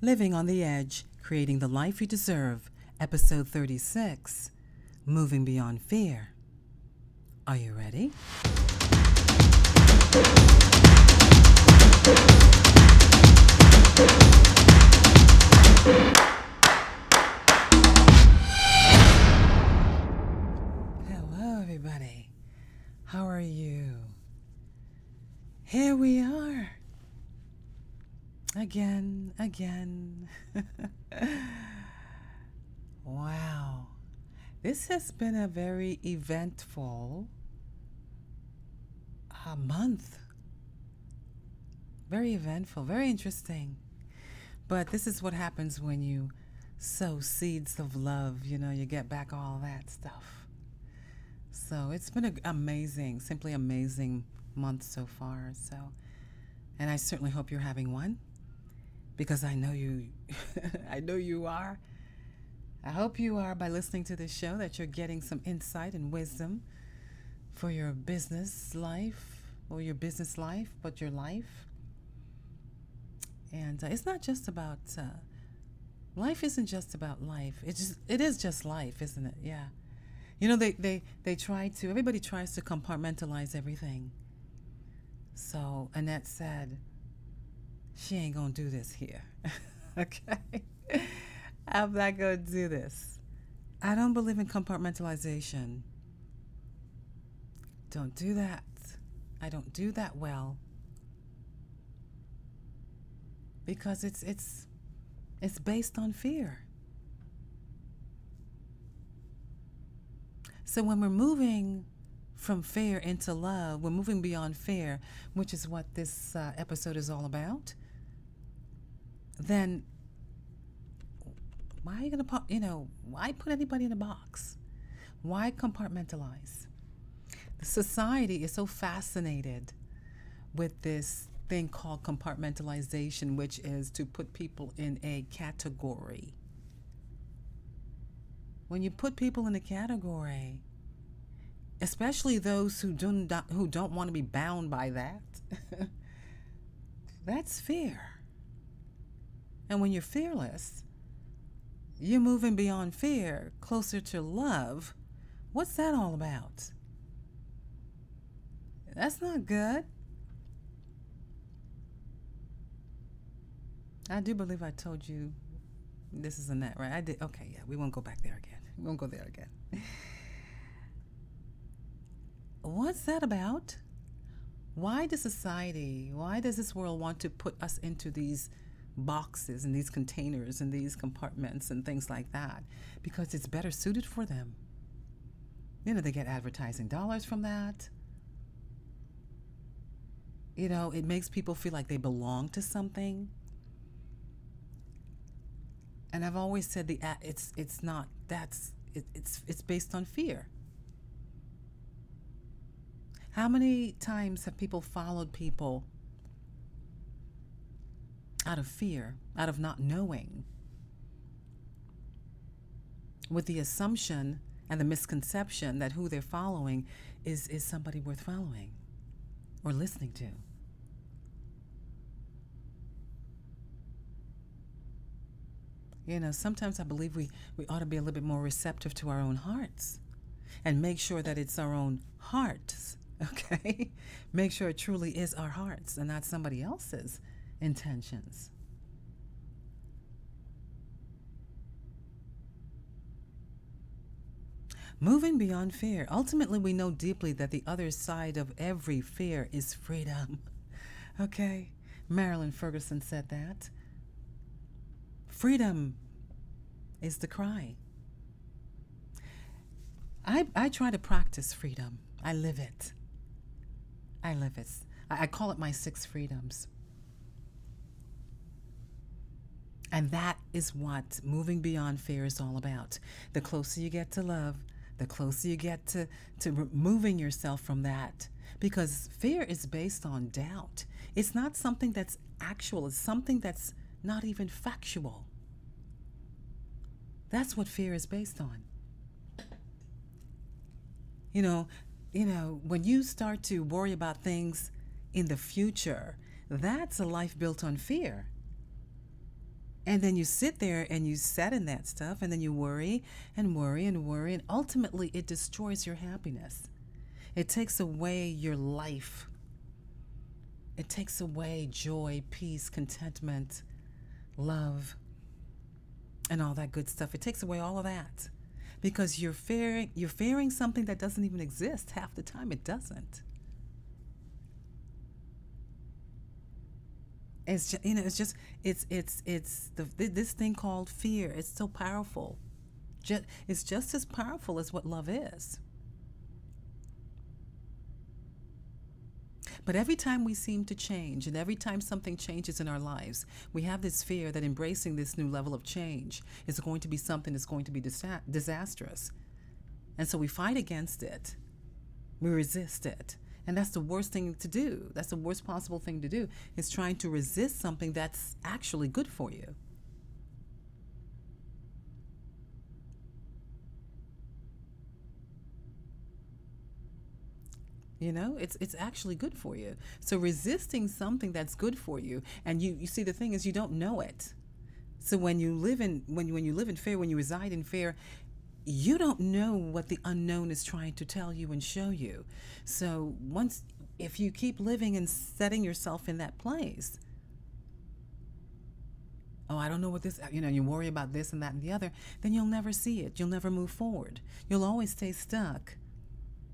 Living on the Edge, Creating the Life You Deserve, Episode 36 Moving Beyond Fear. Are you ready? Hello, everybody. How are you? Here we are. Again, again. wow. This has been a very eventful uh, month. Very eventful, very interesting. But this is what happens when you sow seeds of love. You know, you get back all that stuff. So it's been an amazing, simply amazing month so far. So, and I certainly hope you're having one because I know you, I know you are. I hope you are by listening to this show that you're getting some insight and wisdom for your business life or your business life, but your life. And uh, it's not just about uh, life. Isn't just about life. It's just it is just life, isn't it? Yeah. You know they they they try to. Everybody tries to compartmentalize everything. So Annette said, she ain't gonna do this here. okay? I'm not gonna do this. I don't believe in compartmentalization. Don't do that. I don't do that well. Because it's it's it's based on fear. So when we're moving from fear into love, we're moving beyond fear, which is what this uh, episode is all about then why are you going to put, you know, why put anybody in a box? Why compartmentalize? The society is so fascinated with this thing called compartmentalization, which is to put people in a category. When you put people in a category, especially those who do not, who don't want to be bound by that, that's fear. And when you're fearless, you're moving beyond fear, closer to love. What's that all about? That's not good. I do believe I told you this is a net, right? I did. Okay, yeah, we won't go back there again. We won't go there again. What's that about? Why does society, why does this world want to put us into these boxes and these containers and these compartments and things like that because it's better suited for them. You know, they get advertising dollars from that. You know, it makes people feel like they belong to something. And I've always said the it's it's not that's it, it's it's based on fear. How many times have people followed people out of fear, out of not knowing, with the assumption and the misconception that who they're following is, is somebody worth following or listening to. You know, sometimes I believe we, we ought to be a little bit more receptive to our own hearts and make sure that it's our own hearts, okay? make sure it truly is our hearts and not somebody else's intentions. Moving beyond fear. Ultimately, we know deeply that the other side of every fear is freedom. Okay? Marilyn Ferguson said that. Freedom is the cry. I, I try to practice freedom. I live it. I live it. I, I call it my six freedoms. And that is what moving beyond fear is all about. The closer you get to love, the closer you get to, to removing yourself from that. Because fear is based on doubt. It's not something that's actual, it's something that's not even factual. That's what fear is based on. You know, you know, when you start to worry about things in the future, that's a life built on fear And then you sit there and you set in that stuff, and then you worry and worry and worry, and ultimately it destroys your happiness. It takes away your life. It takes away joy, peace, contentment, love, and all that good stuff. It takes away all of that because you're fearing you're fearing something that doesn't even exist half the time. It doesn't. It's just, you know, it's just it's it's it's the this thing called fear. It's so powerful. Just, it's just as powerful as what love is. But every time we seem to change, and every time something changes in our lives, we have this fear that embracing this new level of change is going to be something that's going to be disa- disastrous. And so we fight against it, we resist it. And that's the worst thing to do. That's the worst possible thing to do is trying to resist something that's actually good for you. You know, it's it's actually good for you. So resisting something that's good for you, and you you see the thing is you don't know it. So when you live in when when you live in fear, when you reside in fear, you don't know what the unknown is trying to tell you and show you. So once if you keep living and setting yourself in that place, oh, I don't know what this, you know, you worry about this and that and the other, then you'll never see it. You'll never move forward. You'll always stay stuck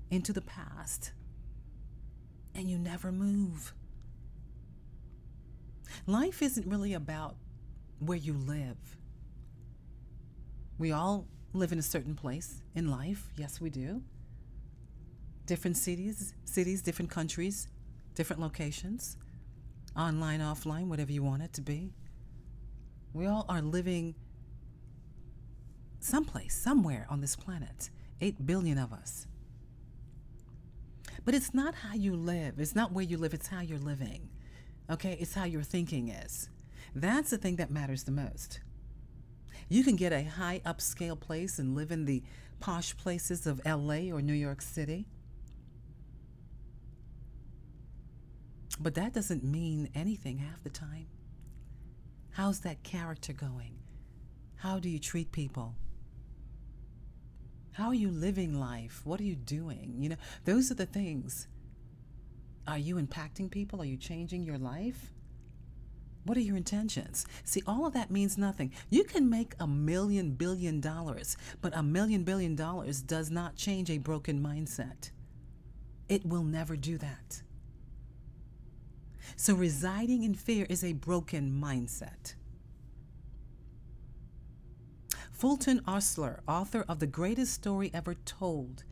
into the past and you never move. Life isn't really about where you live. We all live in a certain place in life. Yes, we do. Different cities, cities, different countries, different locations, online, offline, whatever you want it to be. We all are living someplace, somewhere on this planet. Eight billion of us. But it's not how you live. It's not where you live, it's how you're living. Okay? It's how your thinking is. That's the thing that matters the most. You can get a high upscale place and live in the posh places of LA or New York City. But that doesn't mean anything half the time. How's that character going? How do you treat people? How are you living life? What are you doing? You know, those are the things. Are you impacting people? Are you changing your life? What are your intentions? See, all of that means nothing. You can make a million billion dollars, but a million billion dollars does not change a broken mindset. It will never do that. So, residing in fear is a broken mindset. Fulton Oursler, author of The Greatest Story Ever Told,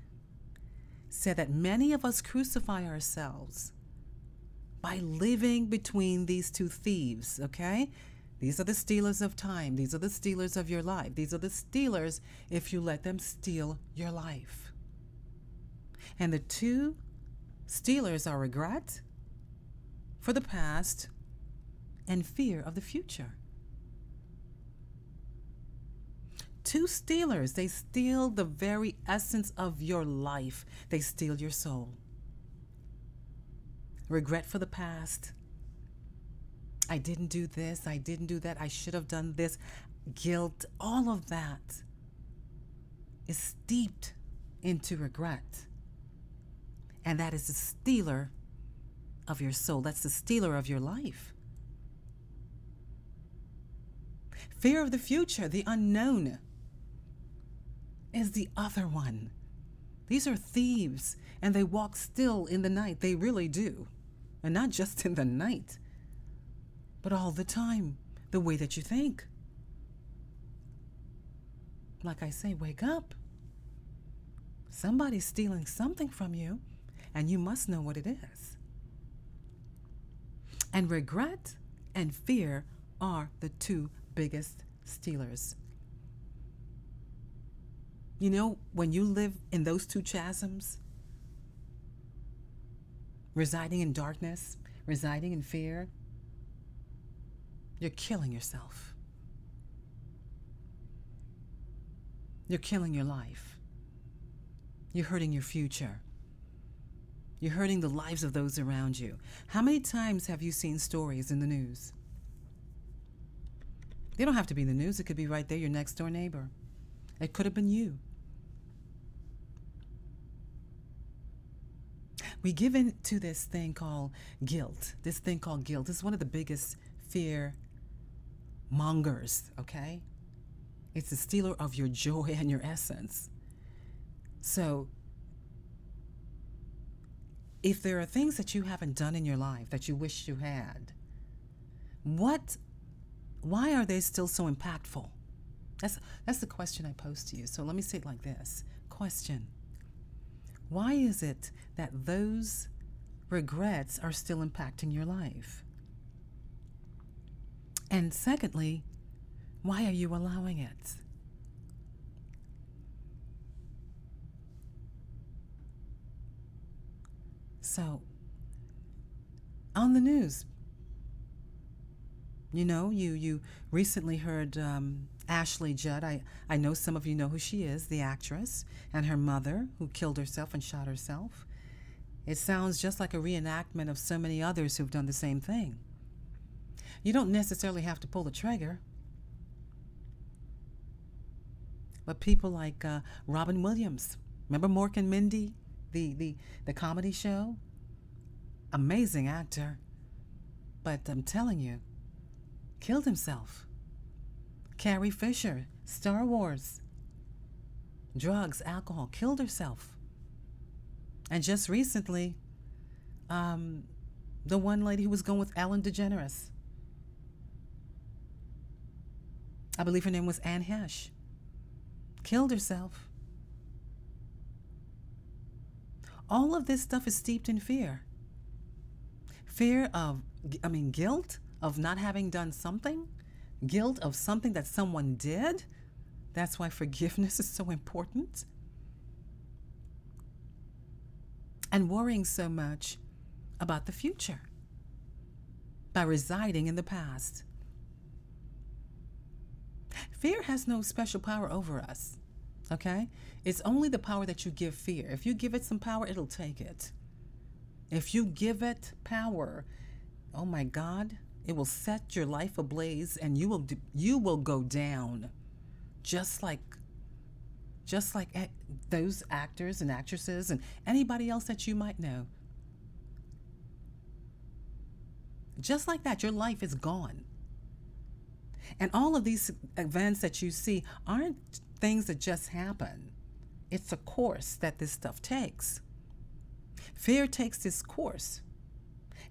said that many of us crucify ourselves by living between these two thieves, okay? These are the stealers of time. These are the stealers of your life. These are the stealers if you let them steal your life. And the two stealers are regret for the past and fear of the future. Two stealers, they steal the very essence of your life, they steal your soul. Regret for the past. I didn't do this, I didn't do that, I should have done this. Guilt, all of that is steeped into regret. And that is the stealer of your soul. That's the stealer of your life. Fear of the future, the unknown is the other one. These are thieves, and they walk still in the night. They really do. And not just in the night, but all the time, the way that you think. Like I say, wake up. Somebody's stealing something from you, and you must know what it is. And regret and fear are the two biggest stealers you know, when you live in those two chasms, residing in darkness, residing in fear, you're killing yourself. You're killing your life. You're hurting your future. You're hurting the lives of those around you. How many times have you seen stories in the news They don't have to be in the news, it could be right there, your next door neighbor. It could have been you. We give in to this thing called guilt. This thing called guilt is one of the biggest fear mongers, okay? It's the stealer of your joy and your essence. So, if there are things that you haven't done in your life that you wish you had, what why are they still so impactful? That's that's the question I pose to you. So let me say it like this. Question. Why is it that those regrets are still impacting your life? And secondly, why are you allowing it? So, on the news, you know, you you recently heard um, Ashley Judd. I, I know some of you know who she is, the actress, and her mother who killed herself and shot herself. It sounds just like a reenactment of so many others who've done the same thing. You don't necessarily have to pull the trigger. But people like uh, Robin Williams, remember Mork and Mindy, the, the, the comedy show? Amazing actor. But I'm telling you, killed himself. Carrie Fisher, Star Wars. Drugs, alcohol, killed herself. And just recently, um, the one lady who was going with Ellen DeGeneres. I believe her name was Anne Heche. Killed herself. All of this stuff is steeped in fear. Fear of, I mean, guilt of not having done something, guilt of something that someone did. That's why forgiveness is so important. And worrying so much about the future by residing in the past. Fear has no special power over us, okay? It's only the power that you give fear. If you give it some power, it'll take it. If you give it power, oh my God, it will set your life ablaze and you will you will go down just like just like those actors and actresses and anybody else that you might know. Just like that, your life is gone. And all of these events that you see aren't things that just happen, it's a course that this stuff takes. Fear takes this course.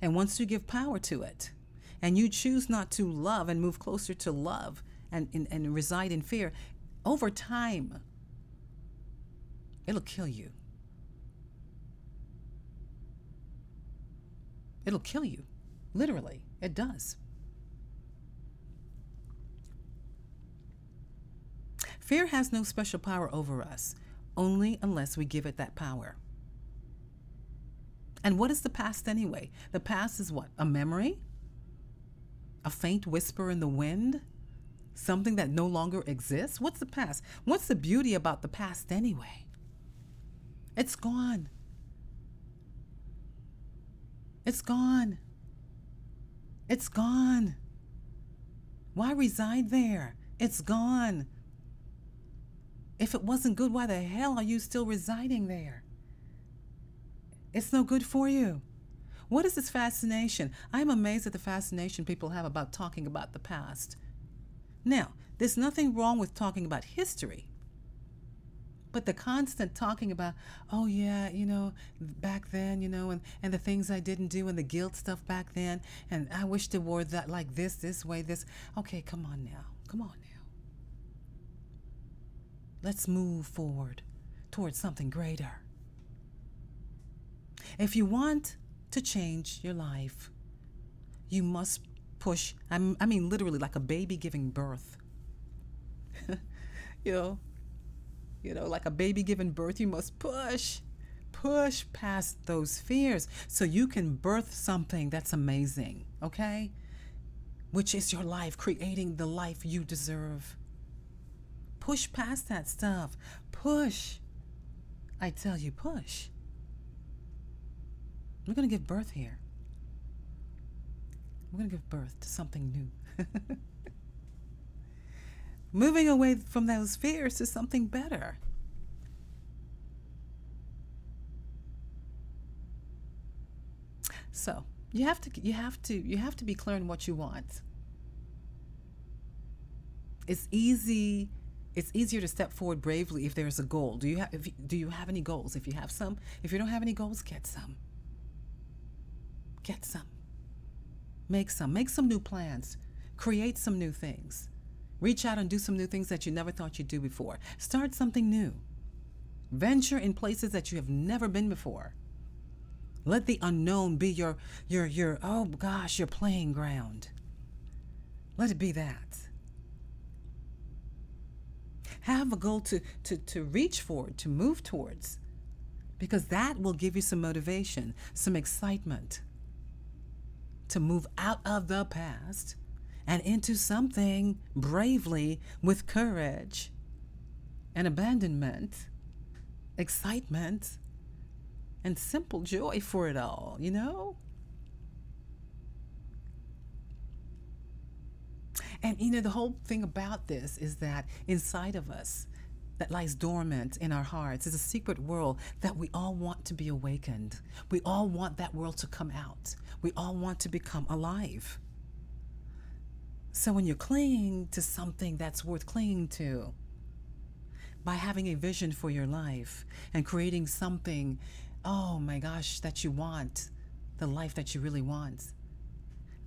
And once you give power to it, and you choose not to love and move closer to love and, and, and reside in fear, over time, it'll kill you. It'll kill you. Literally, it does. Fear has no special power over us, only unless we give it that power. And what is the past anyway? The past is what? A memory? A faint whisper in the wind? Something that no longer exists? What's the past? What's the beauty about the past anyway? It's gone. It's gone. It's gone. Why reside there? It's gone. If it wasn't good, why the hell are you still residing there? It's no good for you. What is this fascination? I'm amazed at the fascination people have about talking about the past. Now, there's nothing wrong with talking about history. But the constant talking about, oh yeah, you know, back then, you know, and, and the things I didn't do and the guilt stuff back then, and I wish the were that like this, this way, this. Okay, come on now. Come on now. Let's move forward towards something greater. If you want to change your life, you must push. I'm, I mean, literally, like a baby giving birth. you know, you know, like a baby giving birth, you must push, push past those fears so you can birth something that's amazing. Okay, which is your life, creating the life you deserve. Push past that stuff. Push. I tell you, push. We're going to give birth here. We're going to give birth to something new. moving away from those fears to something better. So you have to you have to you have to be clear on what you want. It's easy it's easier to step forward bravely if there's a goal. Do you have do you have any goals? If you have some, if you don't have any goals, get some. Get some. Make some. Make some new plans. Create some new things. Reach out and do some new things that you never thought you'd do before. Start something new. Venture in places that you have never been before. Let the unknown be your your your oh gosh, your playing ground. Let it be that. Have a goal to, to, to reach for, to move towards, because that will give you some motivation, some excitement to move out of the past and into something bravely with courage and abandonment, excitement, and simple joy for it all, you know? And you know, the whole thing about this is that inside of us, that lies dormant in our hearts is a secret world that we all want to be awakened. We all want that world to come out. We all want to become alive. So when you're clinging to something that's worth clinging to, by having a vision for your life and creating something, oh my gosh, that you want, the life that you really want,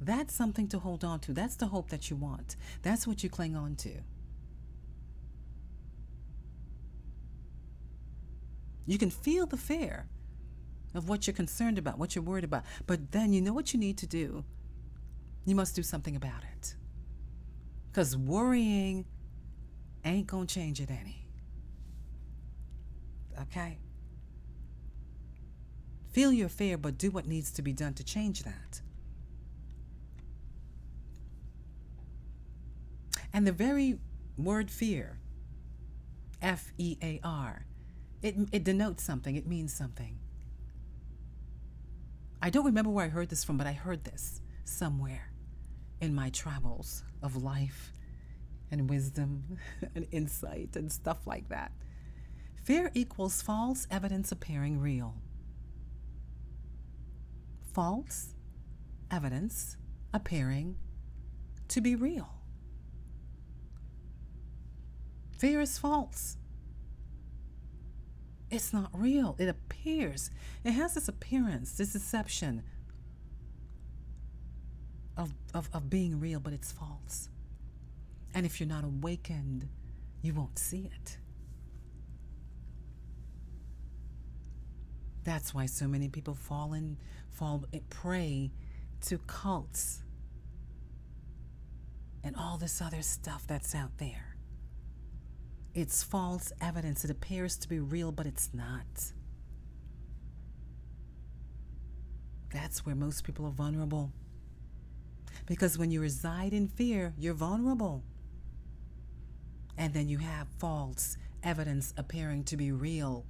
that's something to hold on to. That's the hope that you want. That's what you cling on to. You can feel the fear of what you're concerned about, what you're worried about. But then you know what you need to do. You must do something about it. Because worrying ain't going to change it any. Okay? Feel your fear, but do what needs to be done to change that. And the very word fear, F E A R, it, it denotes something, it means something. I don't remember where I heard this from, but I heard this somewhere in my travels of life and wisdom and insight and stuff like that. Fear equals false evidence appearing real. False evidence appearing to be real. Fear is false. It's not real. It appears. It has this appearance, this deception of, of, of being real, but it's false. And if you're not awakened, you won't see it. That's why so many people fall in, fall eh, prey to cults and all this other stuff that's out there. It's false evidence. It appears to be real, but it's not. That's where most people are vulnerable. Because when you reside in fear, you're vulnerable. And then you have false evidence appearing to be real.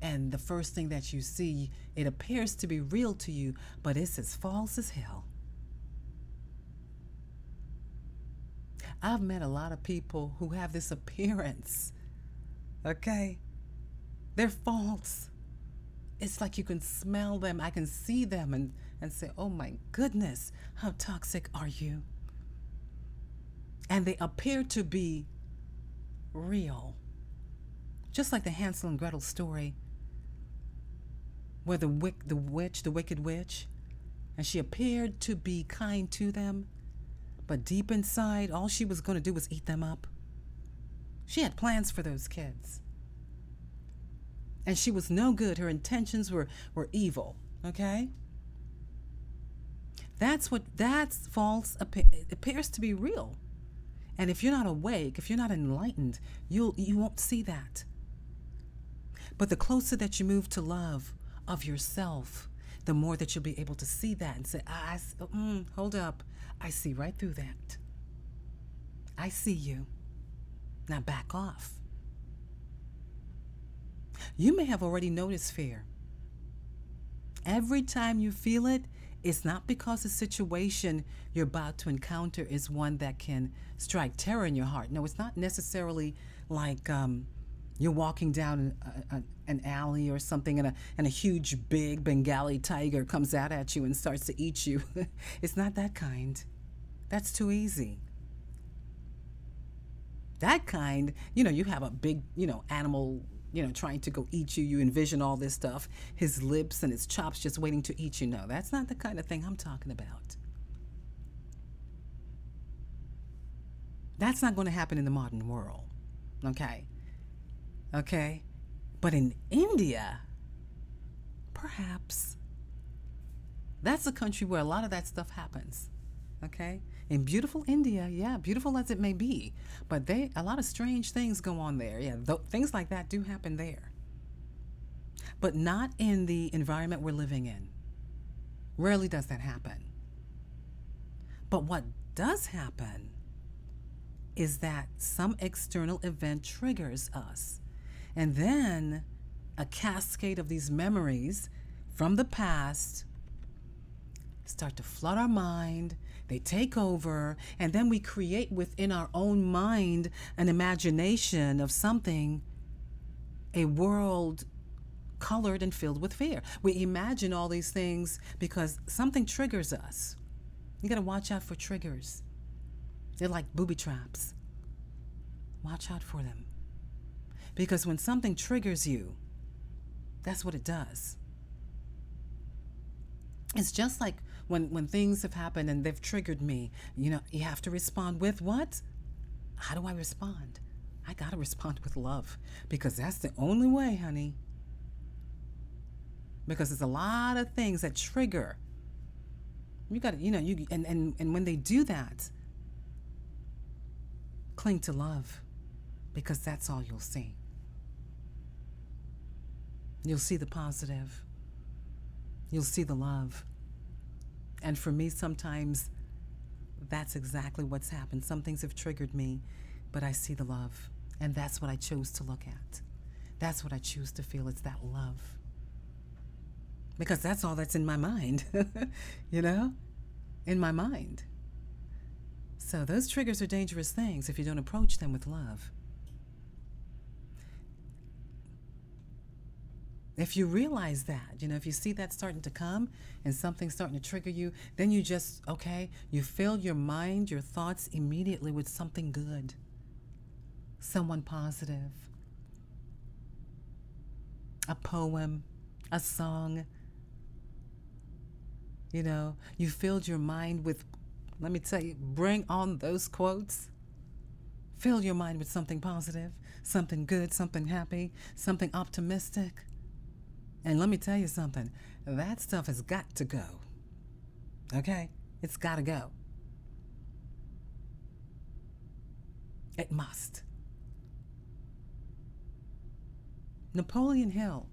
And the first thing that you see, it appears to be real to you, but it's as false as hell. I've met a lot of people who have this appearance. Okay? They're false. It's like you can smell them, I can see them and, and say, oh my goodness, how toxic are you? And they appear to be real. Just like the Hansel and Gretel story, where the, wick, the witch, the wicked witch, and she appeared to be kind to them, but deep inside, all she was going to do was eat them up. She had plans for those kids. And she was no good. Her intentions were, were evil. Okay? That's what that's false appears to be real. And if you're not awake, if you're not enlightened, you'll you won't see that. But the closer that you move to love of yourself, the more that you'll be able to see that and say, I, mm, hold up. I see right through that. I see you. Now back off. You may have already noticed fear. Every time you feel it, it's not because the situation you're about to encounter is one that can strike terror in your heart. No, it's not necessarily like um, you're walking down a, a, an alley or something and a, and a huge, big Bengali tiger comes out at you and starts to eat you. it's not that kind. That's too easy. That kind, you know, you have a big, you know, animal you know, trying to go eat you. You envision all this stuff, his lips and his chops just waiting to eat you. No, that's not the kind of thing I'm talking about. That's not going to happen in the modern world. Okay? Okay? But in India, perhaps. That's a country where a lot of that stuff happens. Okay? in beautiful India, yeah, beautiful as it may be, but they a lot of strange things go on there. Yeah, th- things like that do happen there. But not in the environment we're living in. Rarely does that happen. But what does happen is that some external event triggers us. And then a cascade of these memories from the past start to flood our mind they take over, and then we create within our own mind an imagination of something, a world colored and filled with fear. We imagine all these things because something triggers us. You got to watch out for triggers. They're like booby traps. Watch out for them. Because when something triggers you, that's what it does. It's just like when when things have happened and they've triggered me, you know, you have to respond with what? How do I respond? I got to respond with love because that's the only way, honey. Because there's a lot of things that trigger. You got to, you know, you and and and when they do that, cling to love because that's all you'll see. You'll see the positive. You'll see the love. And for me, sometimes that's exactly what's happened. Some things have triggered me, but I see the love. And that's what I chose to look at. That's what I choose to feel. It's that love. Because that's all that's in my mind, you know? In my mind. So those triggers are dangerous things if you don't approach them with love. If you realize that, you know, if you see that starting to come and something's starting to trigger you, then you just, okay, you fill your mind, your thoughts immediately with something good, someone positive, a poem, a song. You know, you filled your mind with, let me tell you, bring on those quotes. Fill your mind with something positive, something good, something happy, something optimistic. And let me tell you something that stuff has got to go. Okay? It's got to go. It must. Napoleon Hill,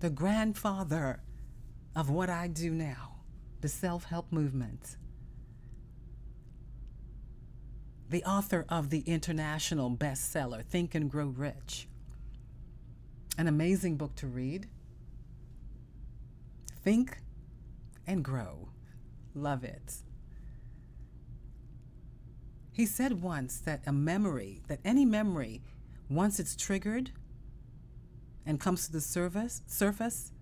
the grandfather of what I do now, the self help movement, the author of the international bestseller, Think and Grow Rich an amazing book to read. Think and grow. Love it. He said once that a memory, that any memory, once it's triggered and comes to the surface, surface,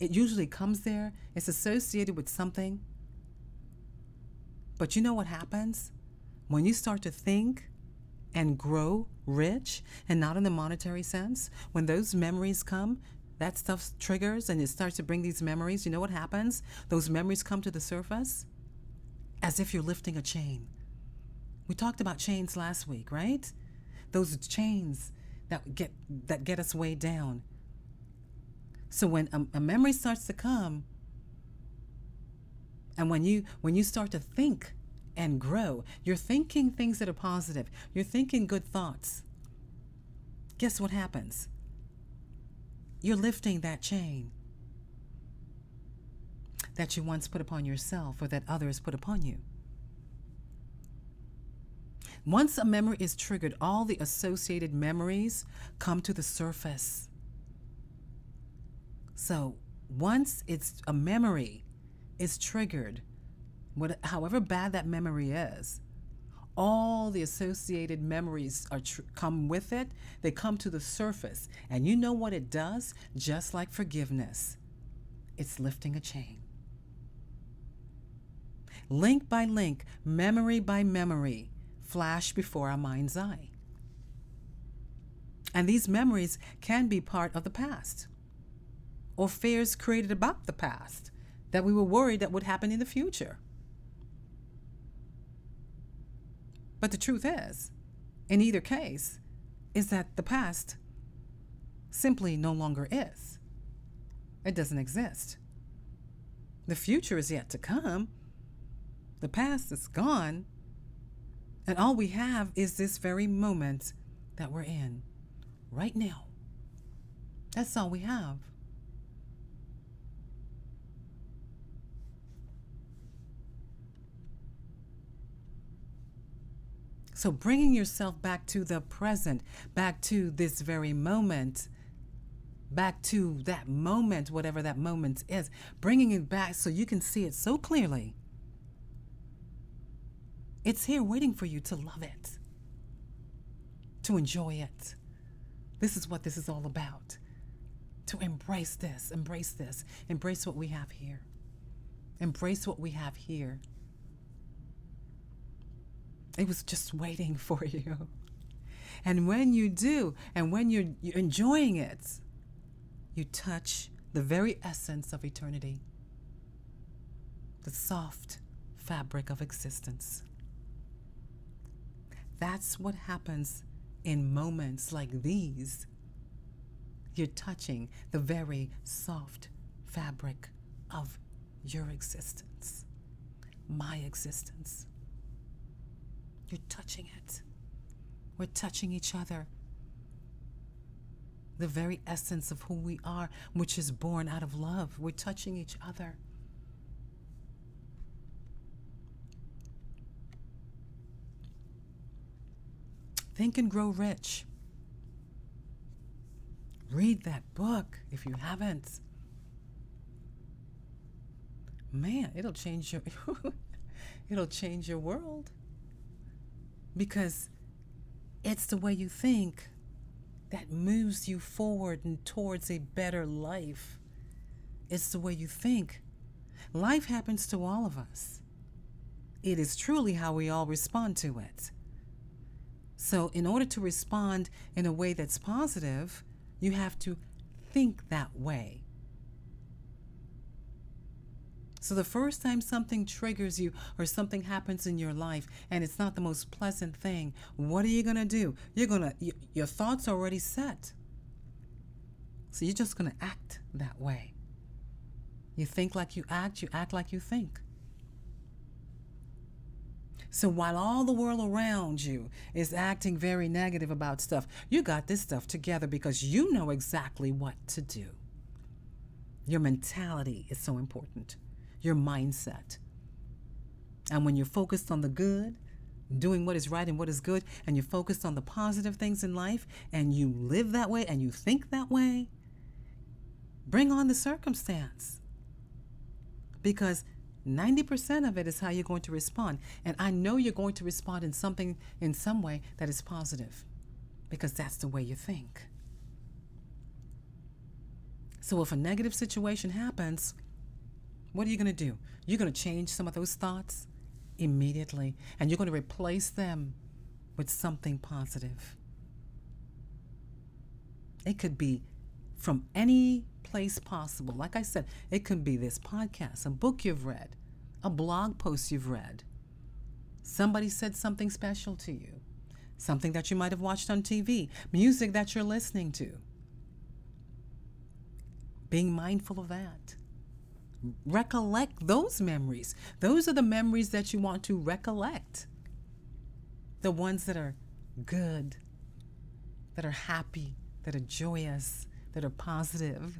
it usually comes there. It's associated with something. But you know what happens? When you start to think and grow rich and not in the monetary sense, when those memories come, that stuff triggers and it starts to bring these memories, you know what happens? Those memories come to the surface as if you're lifting a chain. We talked about chains last week, right? Those chains that get that get us way down. So when a, a memory starts to come, and when you when you start to think and grow. You're thinking things that are positive, you're thinking good thoughts. Guess what happens? You're lifting that chain that you once put upon yourself or that others put upon you. Once a memory is triggered, all the associated memories come to the surface. So, once it's a memory is triggered, what, however bad that memory is, all the associated memories are tr- come with it. They come to the surface, and you know what it does. Just like forgiveness, it's lifting a chain. Link by link, memory by memory, flash before our mind's eye. And these memories can be part of the past or fears created about the past that we were worried that would happen in the future. But the truth is, in either case, is that the past simply no longer is. It doesn't exist. The future is yet to come. The past is gone. And all we have is this very moment that we're in right now. That's all we have. So, bringing yourself back to the present, back to this very moment, back to that moment, whatever that moment is, bringing it back so you can see it so clearly. It's here waiting for you to love it, to enjoy it. This is what this is all about. To embrace this, embrace this, embrace what we have here. Embrace what we have here. It was just waiting for you. And when you do, and when you're, you're enjoying it, you touch the very essence of eternity, the soft fabric of existence. That's what happens in moments like these. You're touching the very soft fabric of your existence, my existence. You're touching it. We're touching each other. The very essence of who we are, which is born out of love. We're touching each other. Think and Grow Rich. Read that book if you haven't. Man, it'll change your it'll change your world because it's the way you think that moves you forward and towards a better life. It's the way you think. Life happens to all of us. It is truly how we all respond to it. So, in order to respond in a way that's positive, you have to think that way. So the first time something triggers you or something happens in your life and it's not the most pleasant thing, what are you going to do? You're going to, your thoughts are already set. So you're just going to act that way. You think like you act, you act like you think. So while all the world around you is acting very negative about stuff, you got this stuff together because you know exactly what to do. Your mentality is so important your mindset. And when you're focused on the good, doing what is right and what is good, and you're focused on the positive things in life, and you live that way and you think that way, bring on the circumstance. Because 90% of it is how you're going to respond. And I know you're going to respond in something, in some way that is positive, because that's the way you think. So if a negative situation happens, what are you going to do? You're going to change some of those thoughts immediately, and you're going to replace them with something positive. It could be from any place possible. Like I said, it could be this podcast, a book you've read, a blog post you've read. Somebody said something special to you, something that you might have watched on TV, music that you're listening to. Being mindful of that recollect those memories. Those are the memories that you want to recollect. The ones that are good, that are happy, that are joyous, that are positive.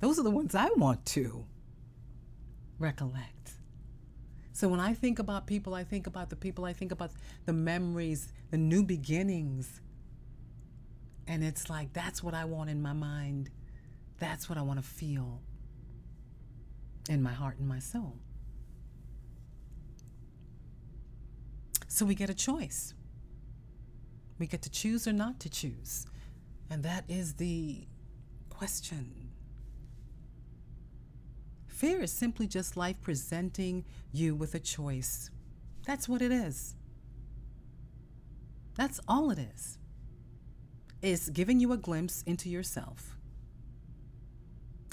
Those are the ones I want to recollect. So when I think about people, I think about the people, I think about the memories, the new beginnings. And it's like, that's what I want in my mind. That's what I want to feel. In my heart and my soul. So we get a choice. We get to choose or not to choose. And that is the question. Fear is simply just life presenting you with a choice. That's what it is. That's all it is. It's giving you a glimpse into yourself.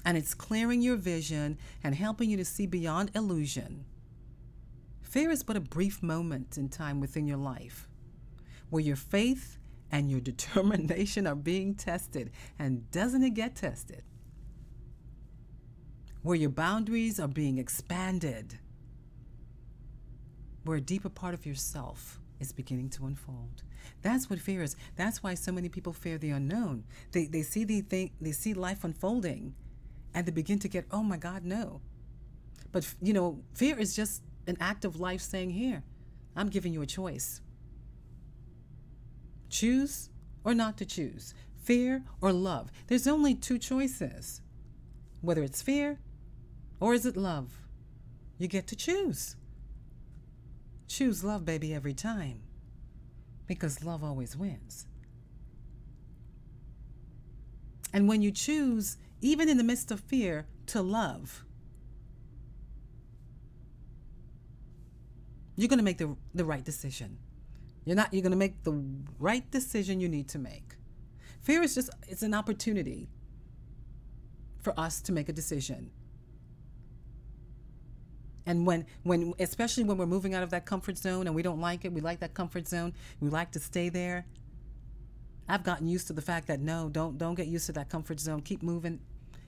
And it's clearing your vision and helping you to see beyond illusion. Fear is but a brief moment in time within your life where your faith and your determination are being tested. And doesn't it get tested? Where your boundaries are being expanded. Where a deeper part of yourself is beginning to unfold. That's what fear is. That's why so many people fear the unknown. They, they see the thing, they see life unfolding and they begin to get, oh my God, no. But, you know, fear is just an act of life saying, here, I'm giving you a choice. Choose or not to choose, fear or love. There's only two choices whether it's fear or is it love. You get to choose. Choose love, baby, every time because love always wins. And when you choose, even in the midst of fear, to love, you're going to make the, the right decision. You're not you're going to make the right decision you need to make. Fear is just it's an opportunity for us to make a decision. And when when especially when we're moving out of that comfort zone and we don't like it, we like that comfort zone, we like to stay there. I've gotten used to the fact that no, don't don't get used to that comfort zone. Keep moving.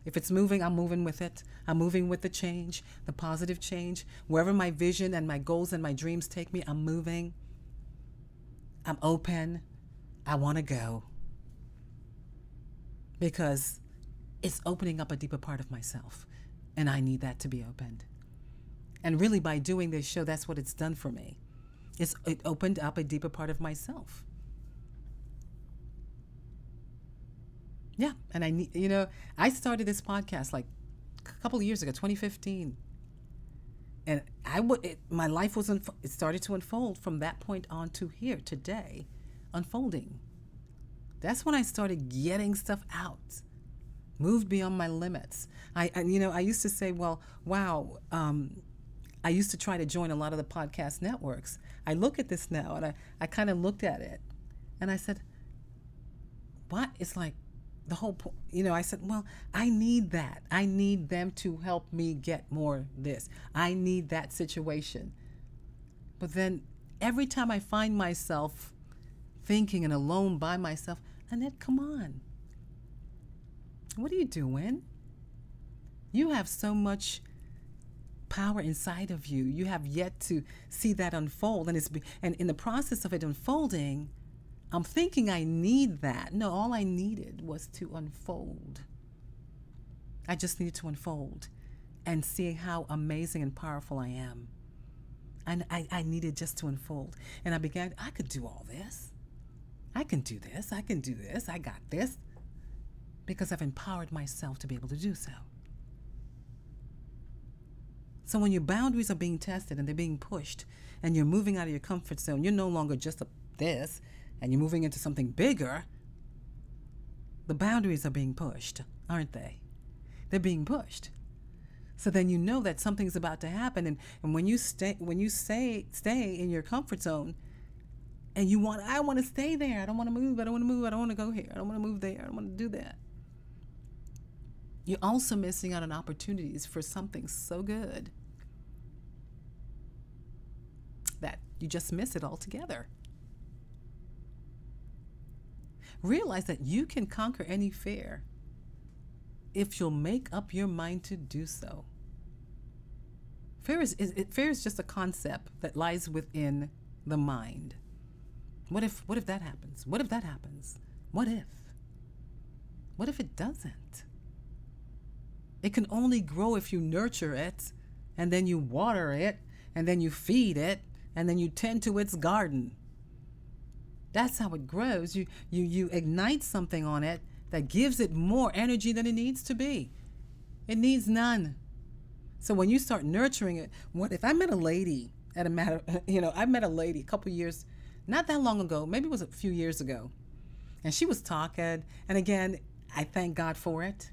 If it's moving, I'm moving with it. I'm moving with the change, the positive change. Wherever my vision and my goals and my dreams take me, I'm moving. I'm open. I want to go. Because it's opening up a deeper part of myself. And I need that to be opened. And really, by doing this show, that's what it's done for me. It's, it opened up a deeper part of myself. Yeah. And I need, you know, I started this podcast like a couple of years ago, 2015 and I would my life was unfo- it started to unfold from that point on to here today, unfolding. That's when I started getting stuff out, moved beyond my limits. I, I you know I used to say, well, wow. Um, I used to try to join a lot of the podcast networks. I look at this now and I, I kind of looked at it and I said, what? It's like the whole point, you know, I said, well, I need that. I need them to help me get more this. I need that situation. But then every time I find myself thinking and alone by myself, Annette, come on. What are you doing? You have so much power inside of you. You have yet to see that unfold, and it's and in the process of it unfolding, I'm thinking I need that. No, all I needed was to unfold. I just needed to unfold and see how amazing and powerful I am. And I, I needed just to unfold. And I began, I could do all this. I can do this. I can do this. I got this. Because I've empowered myself to be able to do so. So when your boundaries are being tested and they're being pushed and you're moving out of your comfort zone, you're no longer just a this, and you're moving into something bigger, the boundaries are being pushed, aren't they? They're being pushed. So then you know that something's about to happen and, and when you stay when you say stay in your comfort zone and you want I want to stay there. I don't want to move. I don't want to move. I don't want to go here. I don't want to move there. I don't want to do that. You're also missing out on opportunities for something so good that you just miss it altogether. Realize that you can conquer any fear if you'll make up your mind to do so. Fear is, is it, fear is just a concept that lies within the mind. What if what if that happens? What if that happens? What if? What if it doesn't? It can only grow if you nurture it and then you water it and then you feed it and then you tend to its garden. That's how it grows. You you you ignite something on it that gives it more energy than it needs to be. It needs none. So when you start nurturing it, what if I met a lady at a matter, you know, I met a lady a couple years, not that long ago, maybe it was a few years ago, and she was talking, and again, I thank God for it,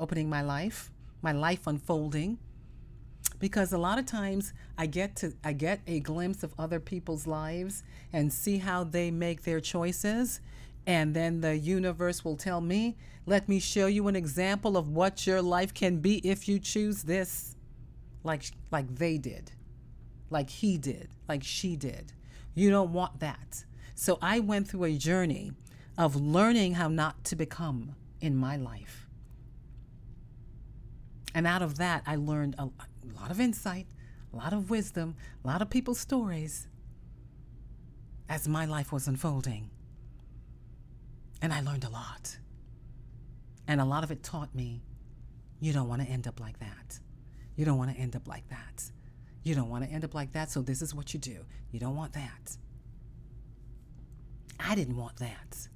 opening my life, my life unfolding, because a lot of times I get to I get a glimpse of other people's lives and see how they make their choices, and then the universe will tell me, "Let me show you an example of what your life can be if you choose this." Like like they did. Like he did, like she did. You don't want that. So I went through a journey of learning how not to become in my life. And out of that, I learned a, a lot of insight, a lot of wisdom, a lot of people's stories as my life was unfolding. And I learned a lot. And a lot of it taught me you don't want to end up like that. You don't want to end up like that. You don't want to end up like that, so this is what you do. You don't want that. I didn't want that.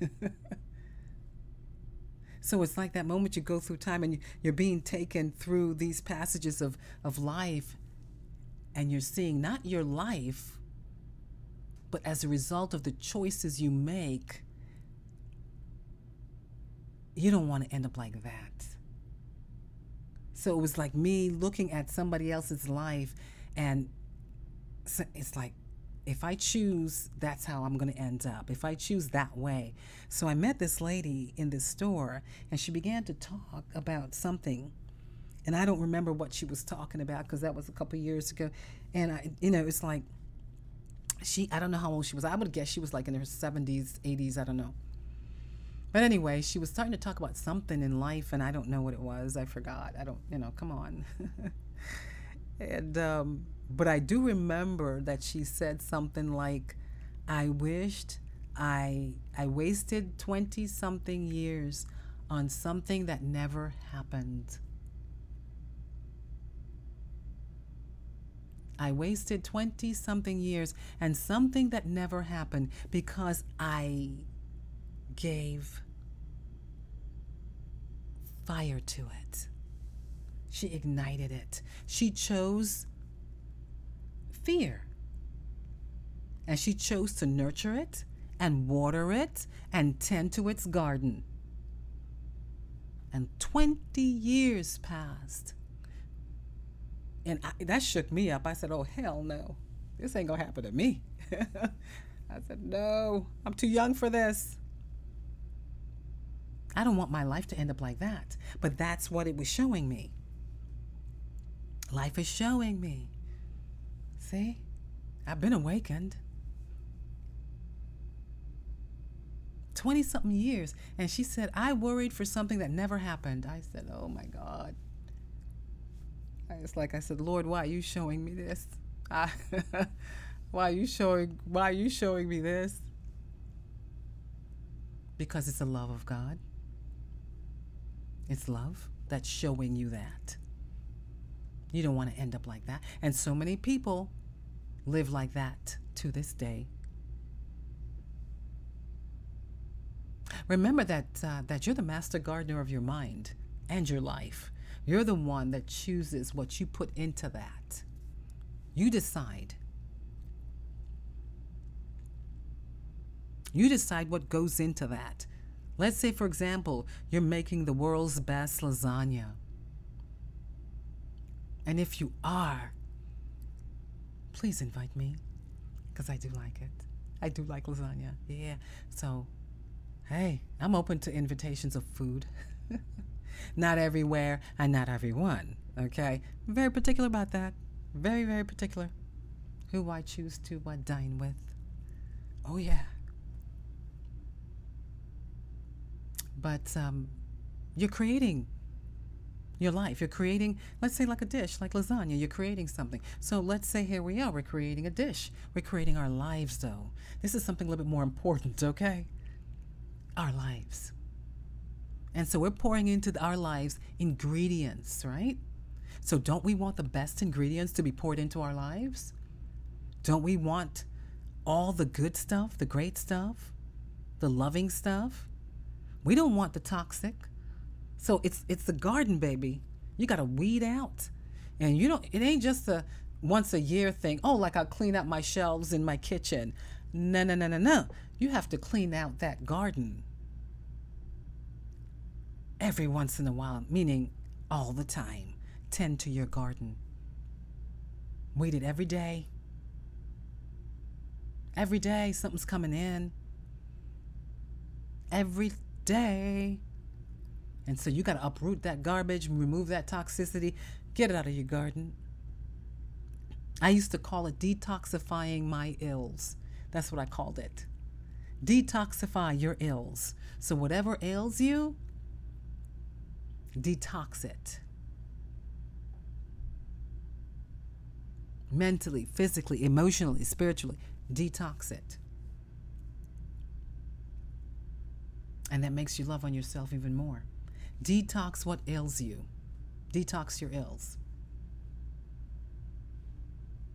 so it's like that moment you go through time and you're being taken through these passages of, of life, and you're seeing not your life, but as a result of the choices you make, you don't want to end up like that. So it was like me looking at somebody else's life, and it's like, if I choose, that's how I'm going to end up. If I choose that way. So I met this lady in this store, and she began to talk about something. And I don't remember what she was talking about because that was a couple years ago. And I, you know, it's like she, I don't know how old she was. I would guess she was like in her 70s, 80s, I don't know. But anyway, she was starting to talk about something in life, and I don't know what it was. I forgot. I don't, you know, come on. and, um, but I do remember that she said something like, I wished I, I wasted 20 something years on something that never happened. I wasted 20 something years and something that never happened because I gave fire to it. She ignited it. She chose fear. And she chose to nurture it and water it and tend to its garden. And 20 years passed. And I, that shook me up. I said, Oh, hell no. This ain't going to happen to me. I said, No, I'm too young for this. I don't want my life to end up like that. But that's what it was showing me. Life is showing me. See? I've been awakened. 20 something years. And she said, I worried for something that never happened. I said, Oh my God. It's like I said, Lord, why are you showing me this? I, why are you showing why are you showing me this? Because it's the love of God. It's love that's showing you that. You don't want to end up like that. And so many people live like that to this day. Remember that uh, that you're the master gardener of your mind and your life. You're the one that chooses what you put into that. You decide. You decide what goes into that. Let's say, for example, you're making the world's best lasagna. And if you are, please invite me because I do like it. I do like lasagna. Yeah. So, hey, I'm open to invitations of food. not everywhere and not everyone. Okay. I'm very particular about that. Very, very particular. Who I choose to uh, dine with. Oh, yeah. but um, you're creating your life. You're creating, let's say, like a dish, like lasagna. You're creating something. So let's say here we are. We're creating a dish. We're creating our lives, though. This is something a little bit more important, okay? Our lives. And so we're pouring into our lives ingredients, right? So don't we want the best ingredients to be poured into our lives? Don't we want all the good stuff, the great stuff, the loving stuff? We don't want the toxic. So it's it's the garden, baby. You got to weed out. And you don't, it ain't just a once a year thing. Oh, like I'll clean out my shelves in my kitchen. No, no, no, no, no. You have to clean out that garden every once in a while, meaning all the time. Tend to your garden. Weed it every day. Every day, something's coming in. Every day. And so you got to uproot that garbage, remove that toxicity, get it out of your garden. I used to call it detoxifying my ills. That's what I called it. Detoxify your ills. So, whatever ails you, detox it. Mentally, physically, emotionally, spiritually, detox it. And that makes you love on yourself even more. Detox what ails you, detox your ills.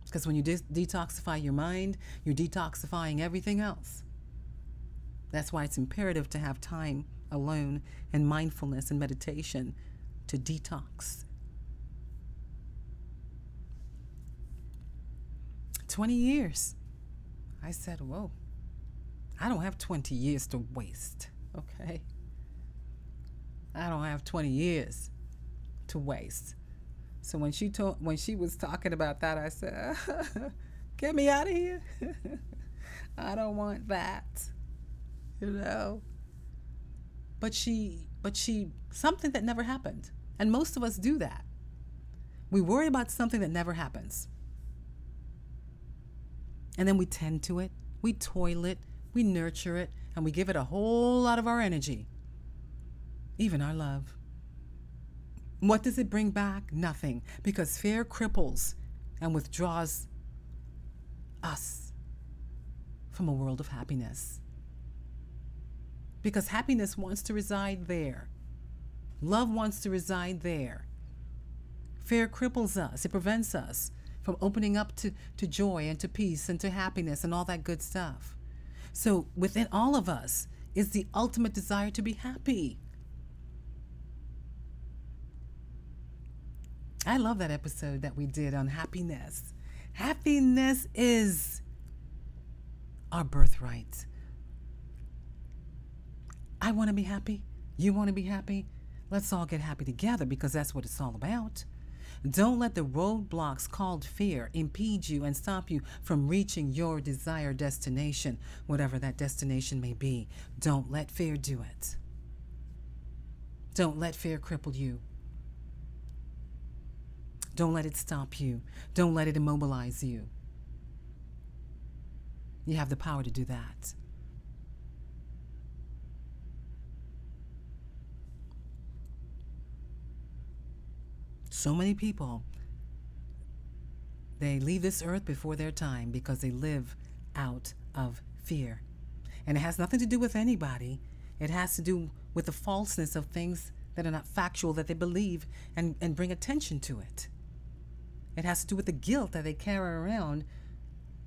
Because when you de- detoxify your mind, you're detoxifying everything else. That's why it's imperative to have time alone and mindfulness and meditation to detox. 20 years. I said, Whoa, I don't have 20 years to waste, okay? I don't have 20 years to waste. So when she told when she was talking about that, I said, "Get me out of here. I don't want that." You know? But she but she something that never happened. And most of us do that. We worry about something that never happens. And then we tend to it, we toil it, we nurture it, and we give it a whole lot of our energy, even our love. What does it bring back? Nothing. Because fear cripples and withdraws us from a world of happiness. Because happiness wants to reside there, love wants to reside there. Fear cripples us, it prevents us from opening up to, to joy and to peace and to happiness and all that good stuff. So, within all of us is the ultimate desire to be happy. I love that episode that we did on happiness. Happiness is our birthright. I want to be happy. You want to be happy. Let's all get happy together because that's what it's all about. Don't let the roadblocks called fear impede you and stop you from reaching your desired destination, whatever that destination may be. Don't let fear do it. Don't let fear cripple you. Don't let it stop you. Don't let it immobilize you. You have the power to do that. So many people, they leave this earth before their time because they live out of fear. And it has nothing to do with anybody, it has to do with the falseness of things that are not factual that they believe and, and bring attention to it. It has to do with the guilt that they carry around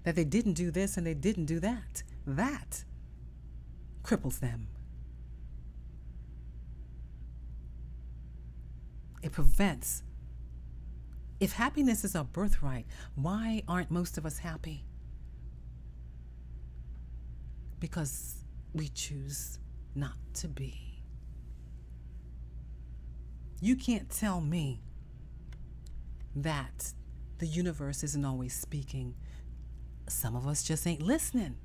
that they didn't do this and they didn't do that. That cripples them. It prevents. If happiness is our birthright, why aren't most of us happy? Because we choose not to be. You can't tell me that the universe isn't always speaking. Some of us just ain't listening.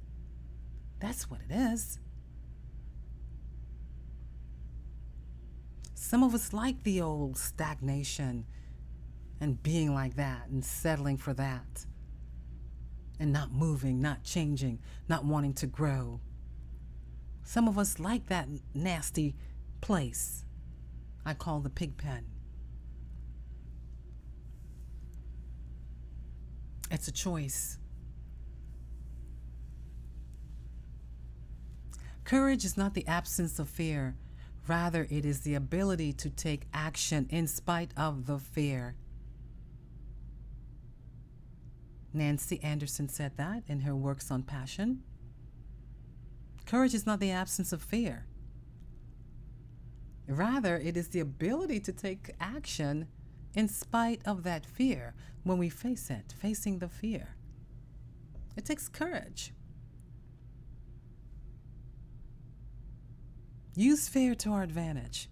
That's what it is. Some of us like the old stagnation and being like that and settling for that and not moving, not changing, not wanting to grow. Some of us like that nasty place I call the pig pen. It's a choice. Courage is not the absence of fear, rather, it is the ability to take action in spite of the fear. Nancy Anderson said that in her works on passion. Courage is not the absence of fear. Rather, it is the ability to take action in spite of that fear when we face it, facing the fear. It takes courage. Use fear to our advantage.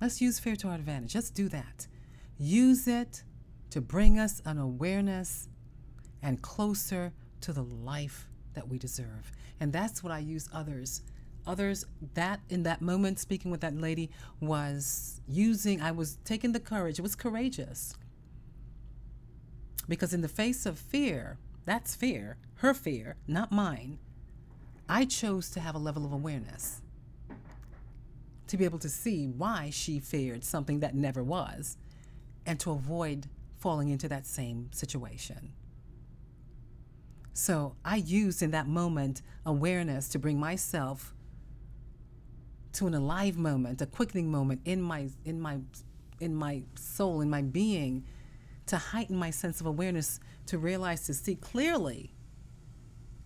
Let's use fear to our advantage. Let's do that. Use it to bring us an awareness and closer to the life that we deserve. And that's what I use others. Others that in that moment speaking with that lady was using I was taking the courage. It was courageous. Because in the face of fear, that's fear, her fear, not mine. I chose to have a level of awareness to be able to see why she feared something that never was and to avoid falling into that same situation. So I used in that moment awareness to bring myself to an alive moment, a quickening moment in my in my in my soul, in my being, to heighten my sense of awareness, to realize to see clearly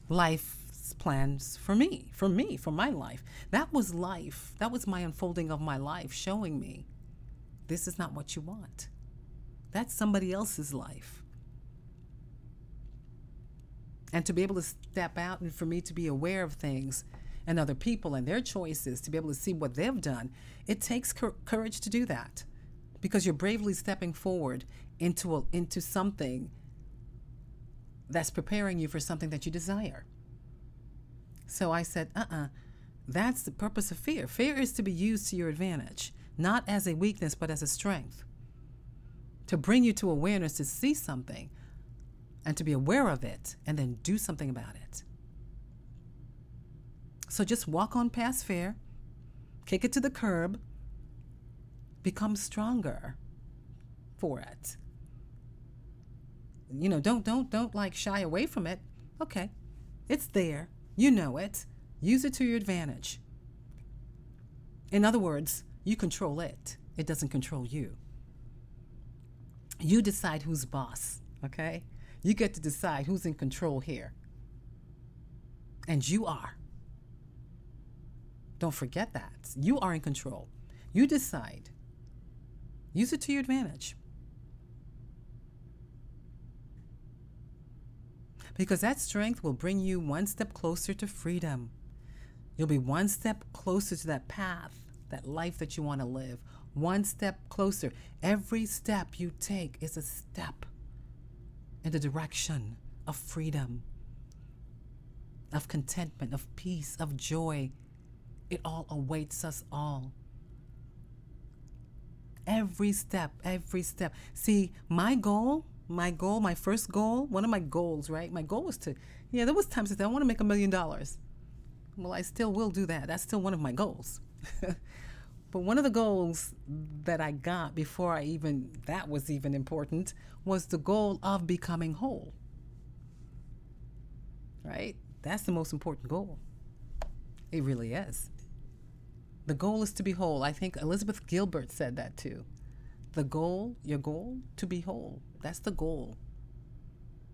life's plans for me, for me, for my life. That was life. That was my unfolding of my life, showing me this is not what you want. That's somebody else's life. And to be able to step out and for me to be aware of things and other people and their choices, to be able to see what they've done, it takes courage to do that because you're bravely stepping forward into, a, into something that's preparing you for something that you desire. So I said, uh uh-uh. uh, that's the purpose of fear. Fear is to be used to your advantage, not as a weakness, but as a strength. To bring you to awareness to see something and to be aware of it and then do something about it. So just walk on past fear, kick it to the curb, become stronger for it. You know, don't don't don't like shy away from it. Okay. It's there. You know it. Use it to your advantage. In other words, you control it, it doesn't control you. You decide who's boss, okay? You get to decide who's in control here. And you are. Don't forget that. You are in control. You decide. Use it to your advantage. because that strength will bring you one step closer to freedom. You'll be one step closer to that path, that life that you want to live. One step closer. Every step you take is a step in the direction of freedom, of contentment, of peace, of joy. It all awaits us all. Every step, every step. See, my goal my goal, my first goal, one of my goals, right? My goal was to, yeah, there was times I said, I want to make a million dollars. Well, I still will do that. That's still one of my goals. but one of the goals that I got before I even, that was even important, was the goal of becoming whole. Right? That's the most important goal. It really is. The goal is to be whole. I think Elizabeth Gilbert said that too. The goal, your goal, to be whole. That's the goal.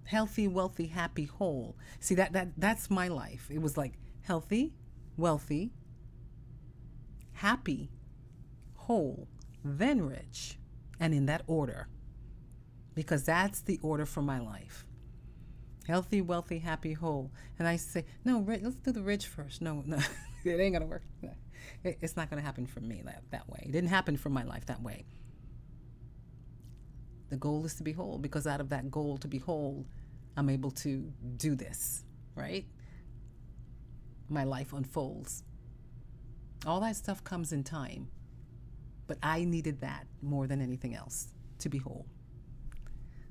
Healthy, wealthy, happy, whole. See that that that's my life. It was like healthy, wealthy, happy, whole, then rich, and in that order. Because that's the order for my life. Healthy, wealthy, happy, whole. And I say, no, let's do the rich first. No, no, it ain't gonna work. It's not gonna happen for me that, that way. It didn't happen for my life that way. The goal is to be whole because out of that goal to be whole, I'm able to do this, right? My life unfolds. All that stuff comes in time, but I needed that more than anything else to be whole.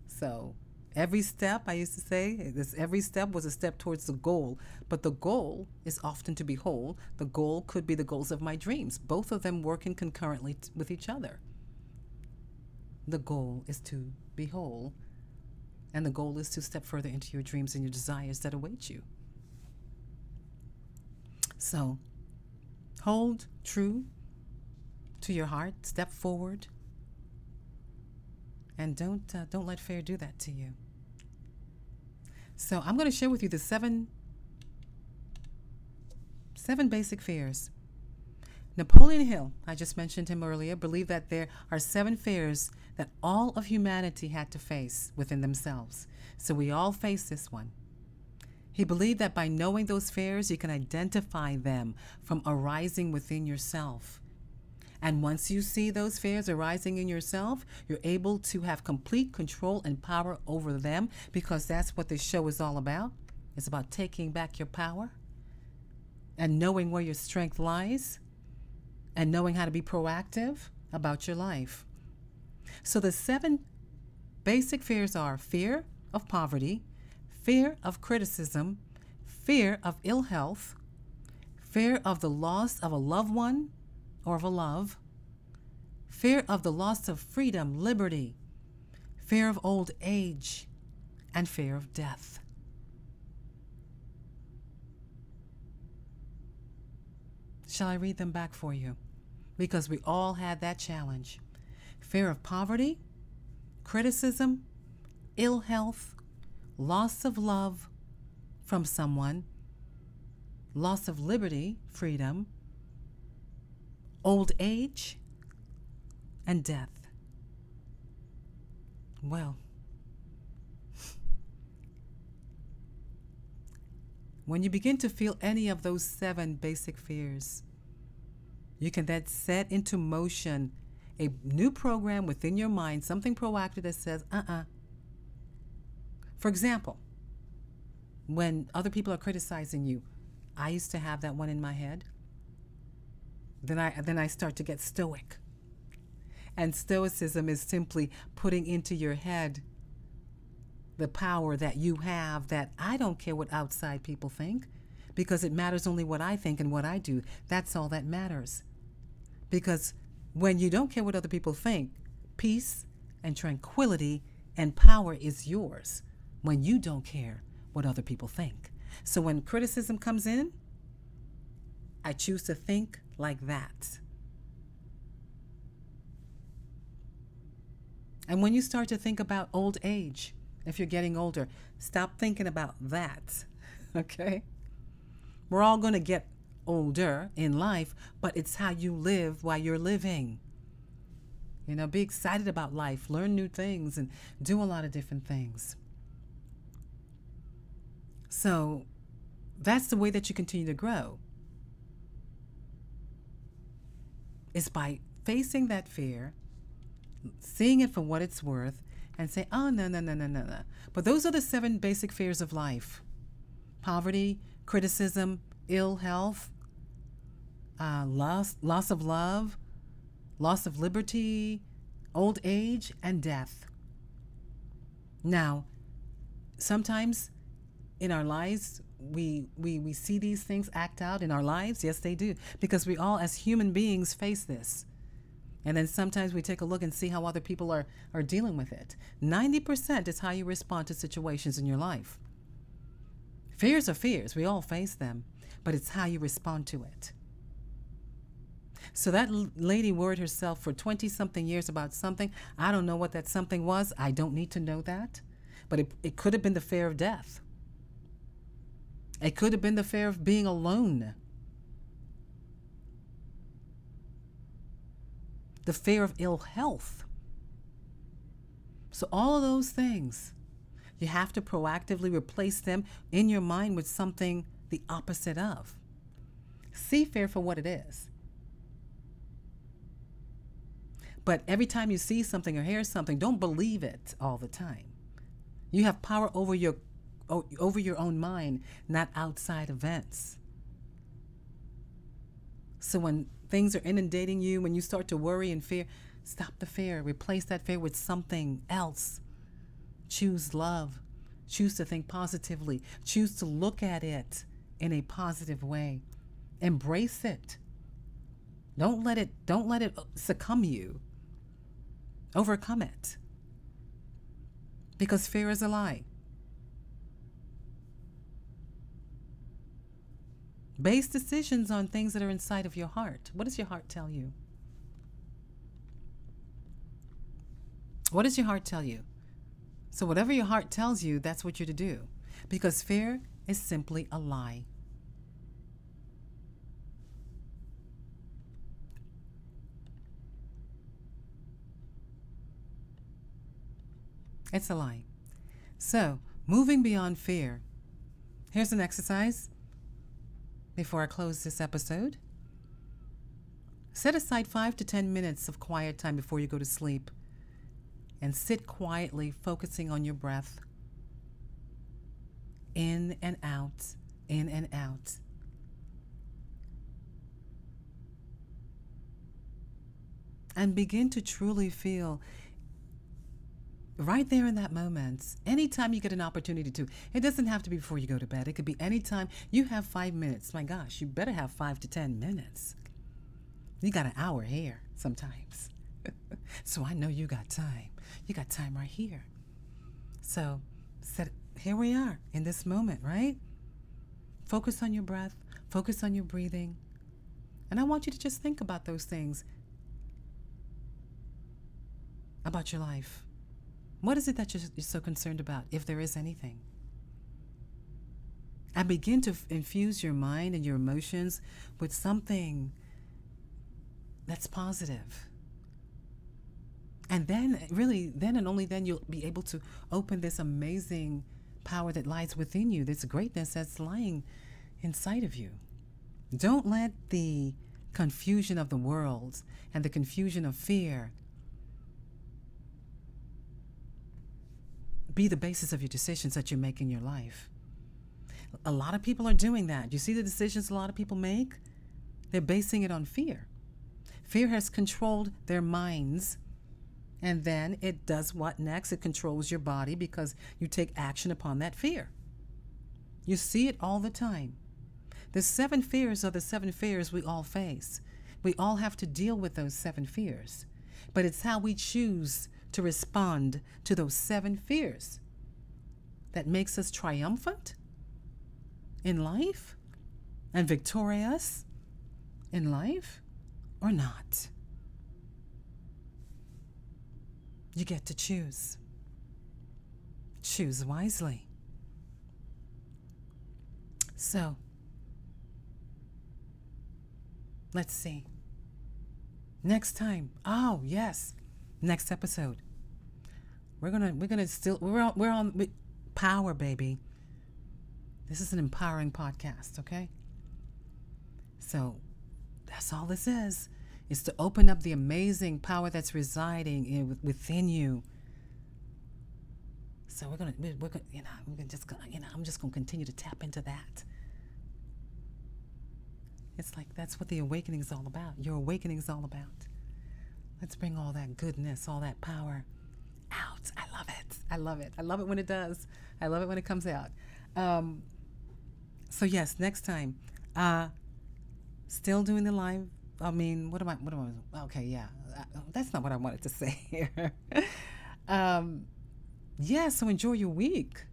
So, every step I used to say, this every step was a step towards the goal, but the goal is often to be whole. The goal could be the goals of my dreams, both of them working concurrently t- with each other. The goal is to be whole, and the goal is to step further into your dreams and your desires that await you. So, hold true to your heart, step forward, and don't uh, don't let fear do that to you. So, I'm going to share with you the seven seven basic fears. Napoleon Hill, I just mentioned him earlier, believed that there are seven fears that all of humanity had to face within themselves. So we all face this one. He believed that by knowing those fears, you can identify them from arising within yourself. And once you see those fears arising in yourself, you're able to have complete control and power over them because that's what this show is all about. It's about taking back your power and knowing where your strength lies and knowing how to be proactive about your life. So the seven basic fears are fear of poverty, fear of criticism, fear of ill health, fear of the loss of a loved one or of a love, fear of the loss of freedom, liberty, fear of old age, and fear of death. Shall I read them back for you? Because we all had that challenge fear of poverty, criticism, ill health, loss of love from someone, loss of liberty, freedom, old age, and death. Well, when you begin to feel any of those seven basic fears, you can then set into motion a new program within your mind, something proactive that says, uh uh-uh. uh For example, when other people are criticizing you, I used to have that one in my head. Then I, then I start to get stoic. And stoicism is simply putting into your head the power that you have that I don't care what outside people think because it matters only what I think and what I do. That's all that matters. Because when you don't care what other people think, peace and tranquility and power is yours when you don't care what other people think. So when criticism comes in, I choose to think like that. And when you start to think about old age, if you're getting older, stop thinking about that. Okay? We're all going to get older in life, but it's how you live while you're living. You know, be excited about life, learn new things, and do a lot of different things. So that's the way that you continue to grow. Is by facing that fear, seeing it for what it's worth, and say, oh, no, no, no, no, no, no. But those are the seven basic fears of life poverty, criticism, ill health, uh, loss, loss of love, loss of liberty, old age, and death. Now, sometimes in our lives, we, we, we see these things act out in our lives. Yes, they do. Because we all, as human beings, face this. And then sometimes we take a look and see how other people are, are dealing with it. 90% is how you respond to situations in your life. Fears are fears. We all face them but it's how you respond to it. So that lady worried herself for 20 something years about something. I don't know what that something was. I don't need to know that. But it, it could have been the fear of death. It could have been the fear of being alone. The fear of ill health. So, all of those things, you have to proactively replace them in your mind with something the opposite of. See fear for what it is. But every time you see something or hear something, don't believe it all the time. You have power over your over your own mind, not outside events. So when things are inundating you, when you start to worry and fear, stop the fear. Replace that fear with something else. Choose love. Choose to think positively. Choose to look at it in a positive way. Embrace it. Don't let it don't let it uh, succumb you. Overcome it. Because fear is a lie. Base decisions on things that are inside of your heart. What does your heart tell you? What does your heart tell you? So, whatever your heart tells you, that's what you're to do. Because fear is simply a lie. It's a lie. So, moving beyond fear. Here's an exercise before I close this episode. Set aside five to 10 minutes of quiet time before you go to sleep and sit quietly, focusing on your breath. In and out, in and out. And begin to truly feel right there in that moment, anytime you get an opportunity to. It doesn't have to be before you go to bed, it could be anytime. You have five minutes. My gosh, you better have five to 10 minutes. You got an hour here sometimes. so I know you got time. You got time right here. So, set, here we are in this moment, right? Focus on your breath, focus on your breathing. And I want you to just think about those things about your life. What is it that you're, so concerned about, if there is anything? And begin to infuse your mind and your emotions with something that's positive. And then, really, then and only then, you'll be able to open this amazing power that lies within you, this greatness that's lying inside of you. Don't let the confusion of the world and the confusion of fear be the basis of your decisions that you make in your life. A lot of people are doing that. You see the decisions a lot of people make? They're basing it on fear. Fear has controlled their minds. And then it does what next? It controls your body because you take action upon that fear. You see it all the time. The seven fears are the seven fears we all face. We all have to deal with those seven fears. But it's how we choose to respond to those seven fears that makes us triumphant in life and victorious in life or not. You get to choose. Choose wisely. So, let's see. Next time. Oh, yes. Next episode. We're to we're to still we're on we're on power, baby. This is an empowering podcast, okay? So, that's all this is. Is to open up the amazing power that's residing in, within you. So we're gonna, we're, gonna, you know, we're gonna just gonna, you know, I'm just gonna continue to tap into that. It's like that's what the awakening is all about. Your awakening is all about. Let's bring all that goodness, all that power out. I love it. I love it. I love it when it does. I love it when it comes out. Um, so yes, next time. Uh, Still doing the live. I mean, what am I? What am I? Okay, yeah, uh, that's not what I wanted to say here. um, yeah, so enjoy your week.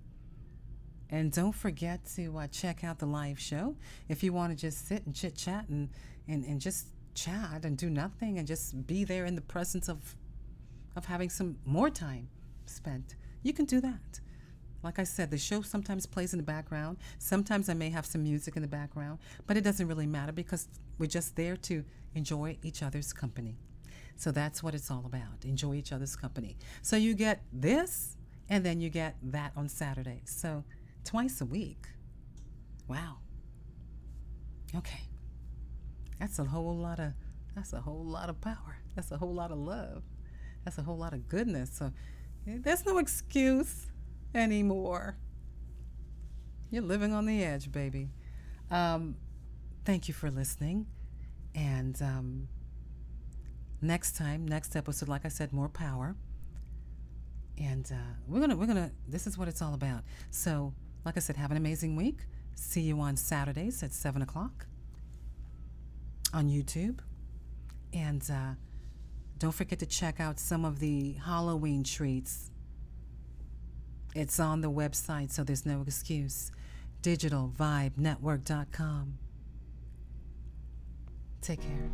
And don't forget to uh, check out the live show. If you want to just sit and chit chat and, and, and just chat and do nothing and just be there in the presence of, of having some more time spent, you can do that. Like I said, the show sometimes plays in the background. Sometimes I may have some music in the background, but it doesn't really matter because we're just there to enjoy each other's company. So that's what it's all about enjoy each other's company. So you get this, and then you get that on Saturday. So twice a week. Wow. Okay. That's a whole lot of that's a whole lot of power. That's a whole lot of love. That's a whole lot of goodness. So there's no excuse anymore. You're living on the edge, baby. Um, thank you for listening. And um, next time, next episode, like I said, more power. And uh, we're gonna, we're gonna. This is what it's all about. So, like I said, have an amazing week. See you on Saturdays at seven o'clock on YouTube. And uh, don't forget to check out some of the Halloween treats it's on the website, so there's no excuse. DigitalVibeNetwork.com. Take care.